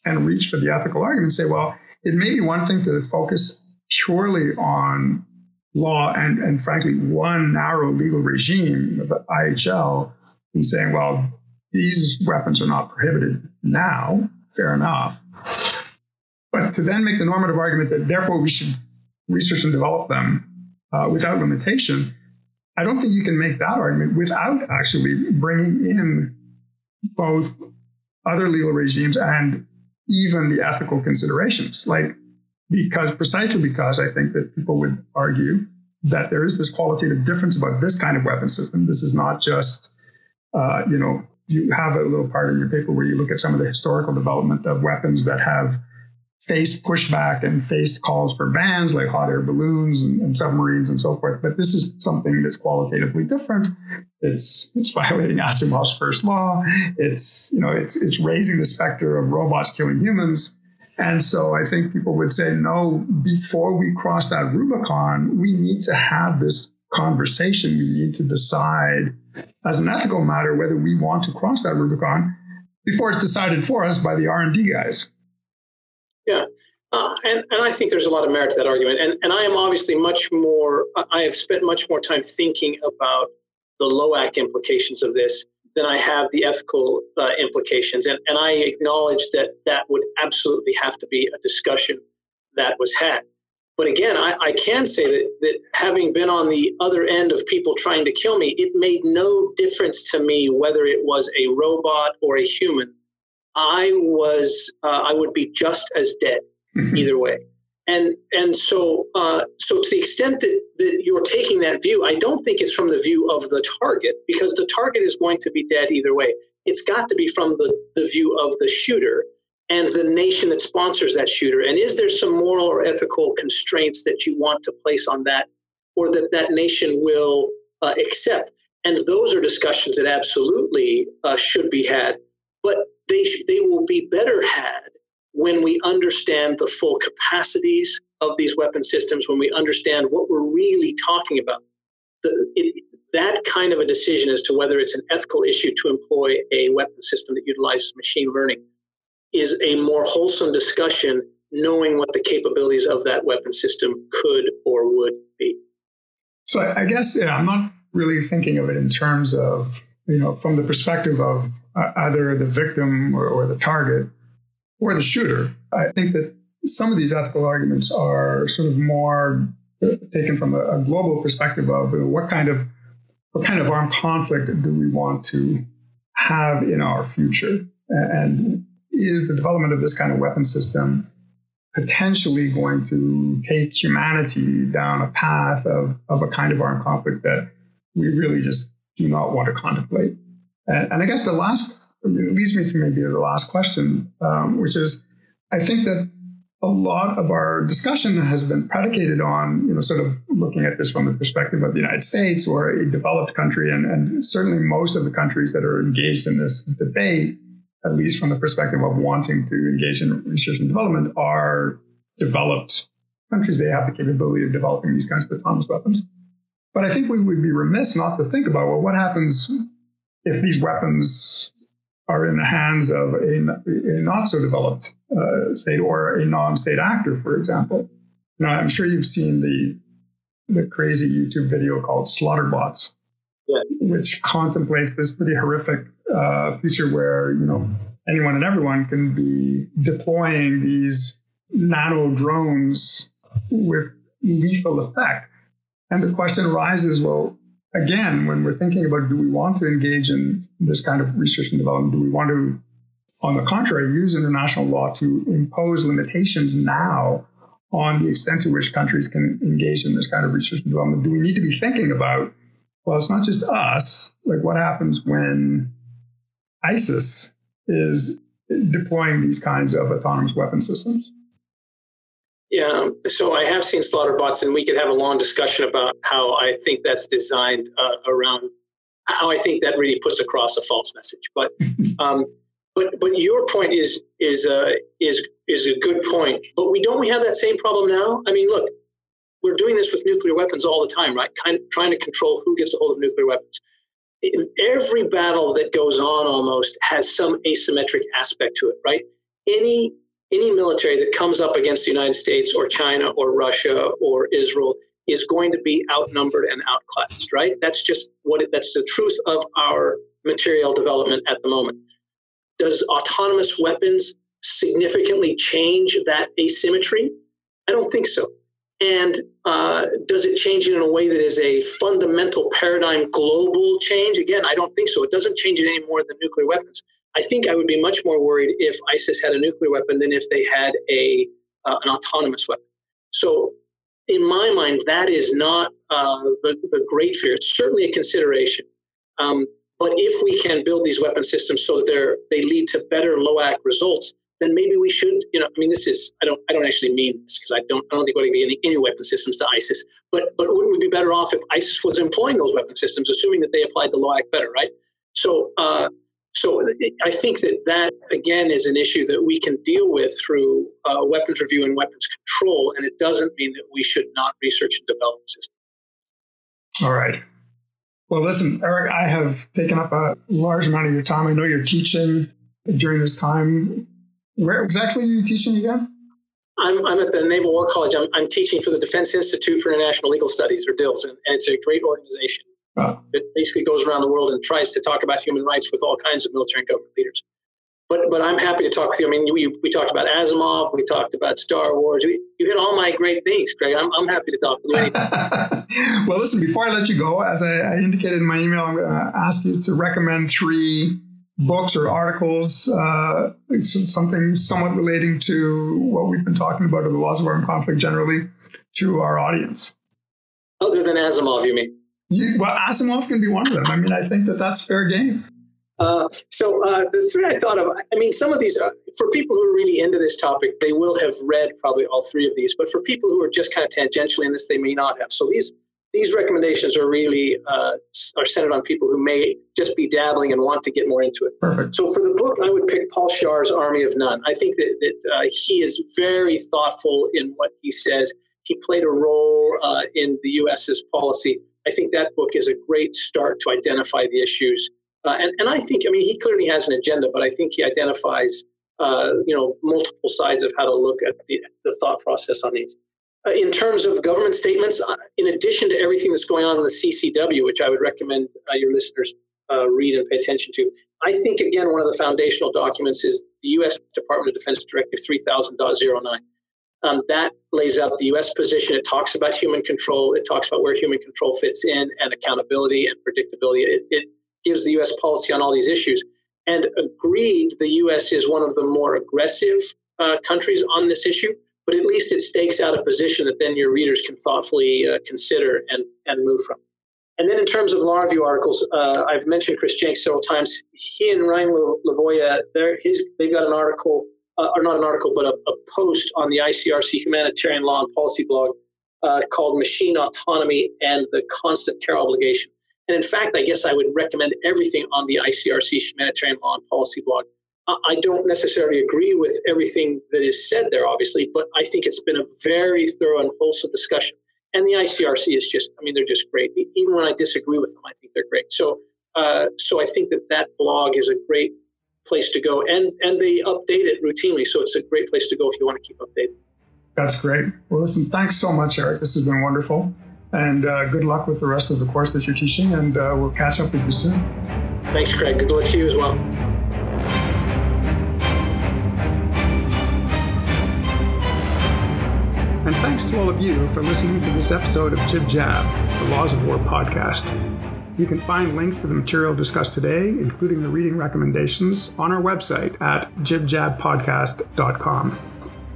[SPEAKER 1] and reach for the ethical argument and say, well, it may be one thing to focus purely on law and, and frankly, one narrow legal regime, the IHL, and saying, well, these weapons are not prohibited now, fair enough. But to then make the normative argument that therefore we should research and develop them uh, without limitation, I don't think you can make that argument without actually bringing in both other legal regimes and even the ethical considerations. Like, because precisely because I think that people would argue that there is this qualitative difference about this kind of weapon system. This is not just, uh, you know, you have a little part in your paper where you look at some of the historical development of weapons that have faced pushback and faced calls for bans like hot air balloons and, and, submarines and so forth. But this is something that's qualitatively different. It's it's violating Asimov's first law. It's you know it's it's raising the specter of robots killing humans. And so I think people would say, no, before we cross that Rubicon, we need to have this conversation. We need to decide as an ethical matter whether we want to cross that Rubicon before it's decided for us by the R&D guys.
[SPEAKER 2] Yeah. Uh, and, and I think there's a lot of merit to that argument. And, and I am obviously much more, I have spent much more time thinking about the LOAC implications of this than I have the ethical uh, implications. And, and I acknowledge that that would absolutely have to be a discussion that was had. But again, I, I can say that, that having been on the other end of people trying to kill me, it made no difference to me whether it was a robot or a human. I was, uh, I would be just as dead mm-hmm. either way and and so uh, so to the extent that, that you're taking that view, I don't think it's from the view of the target because the target is going to be dead either way. It's got to be from the, the view of the shooter and the nation that sponsors that shooter. And is there some moral or ethical constraints that you want to place on that, or that that nation will uh, accept? And those are discussions that absolutely uh, should be had, but they sh- they will be better had when we understand the full capacities of these weapon systems, when we understand what we're really talking about, the, it, that kind of a decision as to whether it's an ethical issue to employ a weapon system that utilizes machine learning is a more wholesome discussion, knowing what the capabilities of that weapon system could or would be.
[SPEAKER 1] So I guess yeah, I'm not really thinking of it in terms of you know from the perspective of uh, either the victim or, or the target or the shooter. I think that some of these ethical arguments are sort of more uh, taken from a, a global perspective of what kind of what kind of armed conflict do we want to have in our future, and is the development of this kind of weapon system potentially going to take humanity down a path of, of a kind of armed conflict that we really just do not want to contemplate. And, and I guess the last leads me to maybe the last question, um, which is I think that a lot of our discussion has been predicated on, you know, sort of looking at this from the perspective of the United States or a developed country. And, and certainly most of the countries that are engaged in this debate, at least from the perspective of wanting to engage in research and development, are developed countries. They have the capability of developing these kinds of autonomous weapons. But I think we would be remiss not to think about, well, what happens if these weapons are in the hands of a, a not so developed uh, state or a non-state actor, for example. Now, I'm sure you've seen the the crazy YouTube video called Slaughterbots, yeah. which contemplates this pretty horrific uh, future where you know anyone and everyone can be deploying these nano drones with lethal effect. And the question arises: Well, again, when we're thinking about do we want to engage in this kind of research and development, do we want to, on the contrary, use international law to impose limitations now on the extent to which countries can engage in this kind of research and development? Do we need to be thinking about, well, it's not just us, like what happens when ISIS is deploying these kinds of autonomous weapon systems?
[SPEAKER 2] Yeah, so I have seen Slaughterbots, and we could have a long discussion about how I think that's designed uh, around how I think that really puts across a false message. But um, but but your point is is uh, is is a good point. But we don't we have that same problem now? I mean, look, we're doing this with nuclear weapons all the time, right? Kind of trying to control who gets a hold of nuclear weapons. Every battle that goes on almost has some asymmetric aspect to it, right? Any any military that comes up against the United States or China or Russia or Israel is going to be outnumbered and outclassed, right? That's just what it, that's the truth of our material development at the moment. Does autonomous weapons significantly change that asymmetry? I don't think so. And uh, does it change it in a way that is a fundamental paradigm global change? Again, I don't think so. It doesn't change it any more than nuclear weapons. I think I would be much more worried if ISIS had a nuclear weapon than if they had a uh, an autonomous weapon. So, in my mind, that is not uh, the, the great fear. It's certainly a consideration. Um, but if we can build these weapon systems so that they're, they lead to better LOAC results, then maybe we should, you know, I mean, this is, I don't, I don't actually mean this because I don't, I don't think we're going to be any, any weapon systems to ISIS, but, but wouldn't we be better off if ISIS was employing those weapon systems, assuming that they applied the LOAC better, right? So, uh, so I think that that again is an issue that we can deal with through uh, weapons review and weapons control, and it doesn't mean that we should not research and develop systems.
[SPEAKER 1] All right. Well, listen, Eric, I have taken up a large amount of your time. I know you're teaching during this time. Where exactly are you teaching again?
[SPEAKER 2] I'm, I'm at the Naval War College. I'm, I'm teaching for the Defense Institute for International Legal Studies, or DILS, and, and it's a great organization that basically goes around the world and tries to talk about human rights with all kinds of military and government leaders. But, but I'm happy to talk with you. I mean, we, we talked about Asimov, we talked about Star Wars. We, you hit all my great things, Craig. I'm, I'm happy to talk with you anytime.
[SPEAKER 1] well, listen, before I let you go, as I, I indicated in my email, I'm going to ask you to recommend three books or articles, uh, something somewhat relating to what we've been talking about, or the laws of armed conflict generally, to our audience.
[SPEAKER 2] Other than Asimov, you mean?
[SPEAKER 1] You, well, Asimov can be one of them. I mean, I think that that's fair game.
[SPEAKER 2] Uh, so uh, the three I thought of, I mean, some of these are, for people who are really into this topic, they will have read probably all three of these. But for people who are just kind of tangentially in this, they may not have. So these these recommendations are really uh, are centered on people who may just be dabbling and want to get more into it.
[SPEAKER 1] Perfect.
[SPEAKER 2] So for the book, I would pick Paul Scharre's Army of None. I think that, that uh, he is very thoughtful in what he says. He played a role uh, in the U.S.'s policy. I think that book is a great start to identify the issues. Uh, and, and I think, I mean, he clearly has an agenda, but I think he identifies, uh, you know, multiple sides of how to look at the, the thought process on these. Uh, in terms of government statements, uh, in addition to everything that's going on in the CCW, which I would recommend uh, your listeners uh, read and pay attention to, I think, again, one of the foundational documents is the U.S. Department of Defense Directive 3000.09. Um, that lays out the U.S. position. It talks about human control. It talks about where human control fits in and accountability and predictability. It, it gives the U.S. policy on all these issues. And agreed, the U.S. is one of the more aggressive uh, countries on this issue but at least it stakes out a position that then your readers can thoughtfully uh, consider and, and move from. And then in terms of law review articles, uh, I've mentioned Chris Jenks several times. He and Rain Liivoja, they've got an article, uh, or not an article, but a, a, post on the ICRC Humanitarian Law and Policy blog uh, called Machine Autonomy and the Constant Care Obligation. And in fact, I guess I would recommend everything on the ICRC Humanitarian Law and Policy blog. I don't necessarily agree with everything that is said there, obviously, but I think it's been a very thorough and wholesome discussion. And the ICRC is just, I mean, they're just great. Even when I disagree with them, I think they're great. So, uh, so I think that that blog is a great place to go, and and they update it routinely, so it's a great place to go if you want to keep updated.
[SPEAKER 1] That's great. Well, listen, thanks so much, Eric. This has been wonderful, and uh, good luck with the rest of the course that you're teaching, and uh, we'll catch up with you soon.
[SPEAKER 2] Thanks, Craig. Good luck to you as well.
[SPEAKER 1] And thanks to all of you for listening to this episode of Jib Jab, the Laws of War podcast. You can find links to the material discussed today, including the reading recommendations, on our website at jibjabpodcast.com.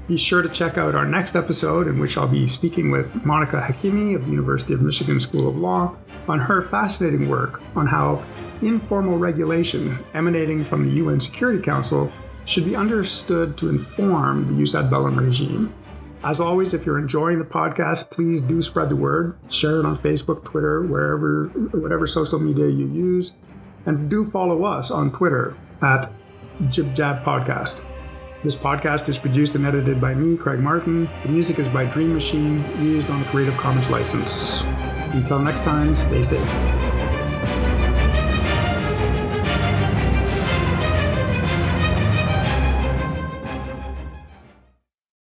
[SPEAKER 1] Be sure to check out our next episode, in which I'll be speaking with Monica Hakimi of the University of Michigan School of Law on her fascinating work on how informal regulation emanating from the UN Security Council should be understood to inform the jus ad bellum regime. As always, if you're enjoying the podcast, please do spread the word. Share it on Facebook, Twitter, wherever, whatever social media you use. And do follow us on Twitter at Jib Jab Podcast. This podcast is produced and edited by me, Craig Martin. The music is by Dream Machine, used on a Creative Commons license. Until next time, stay safe.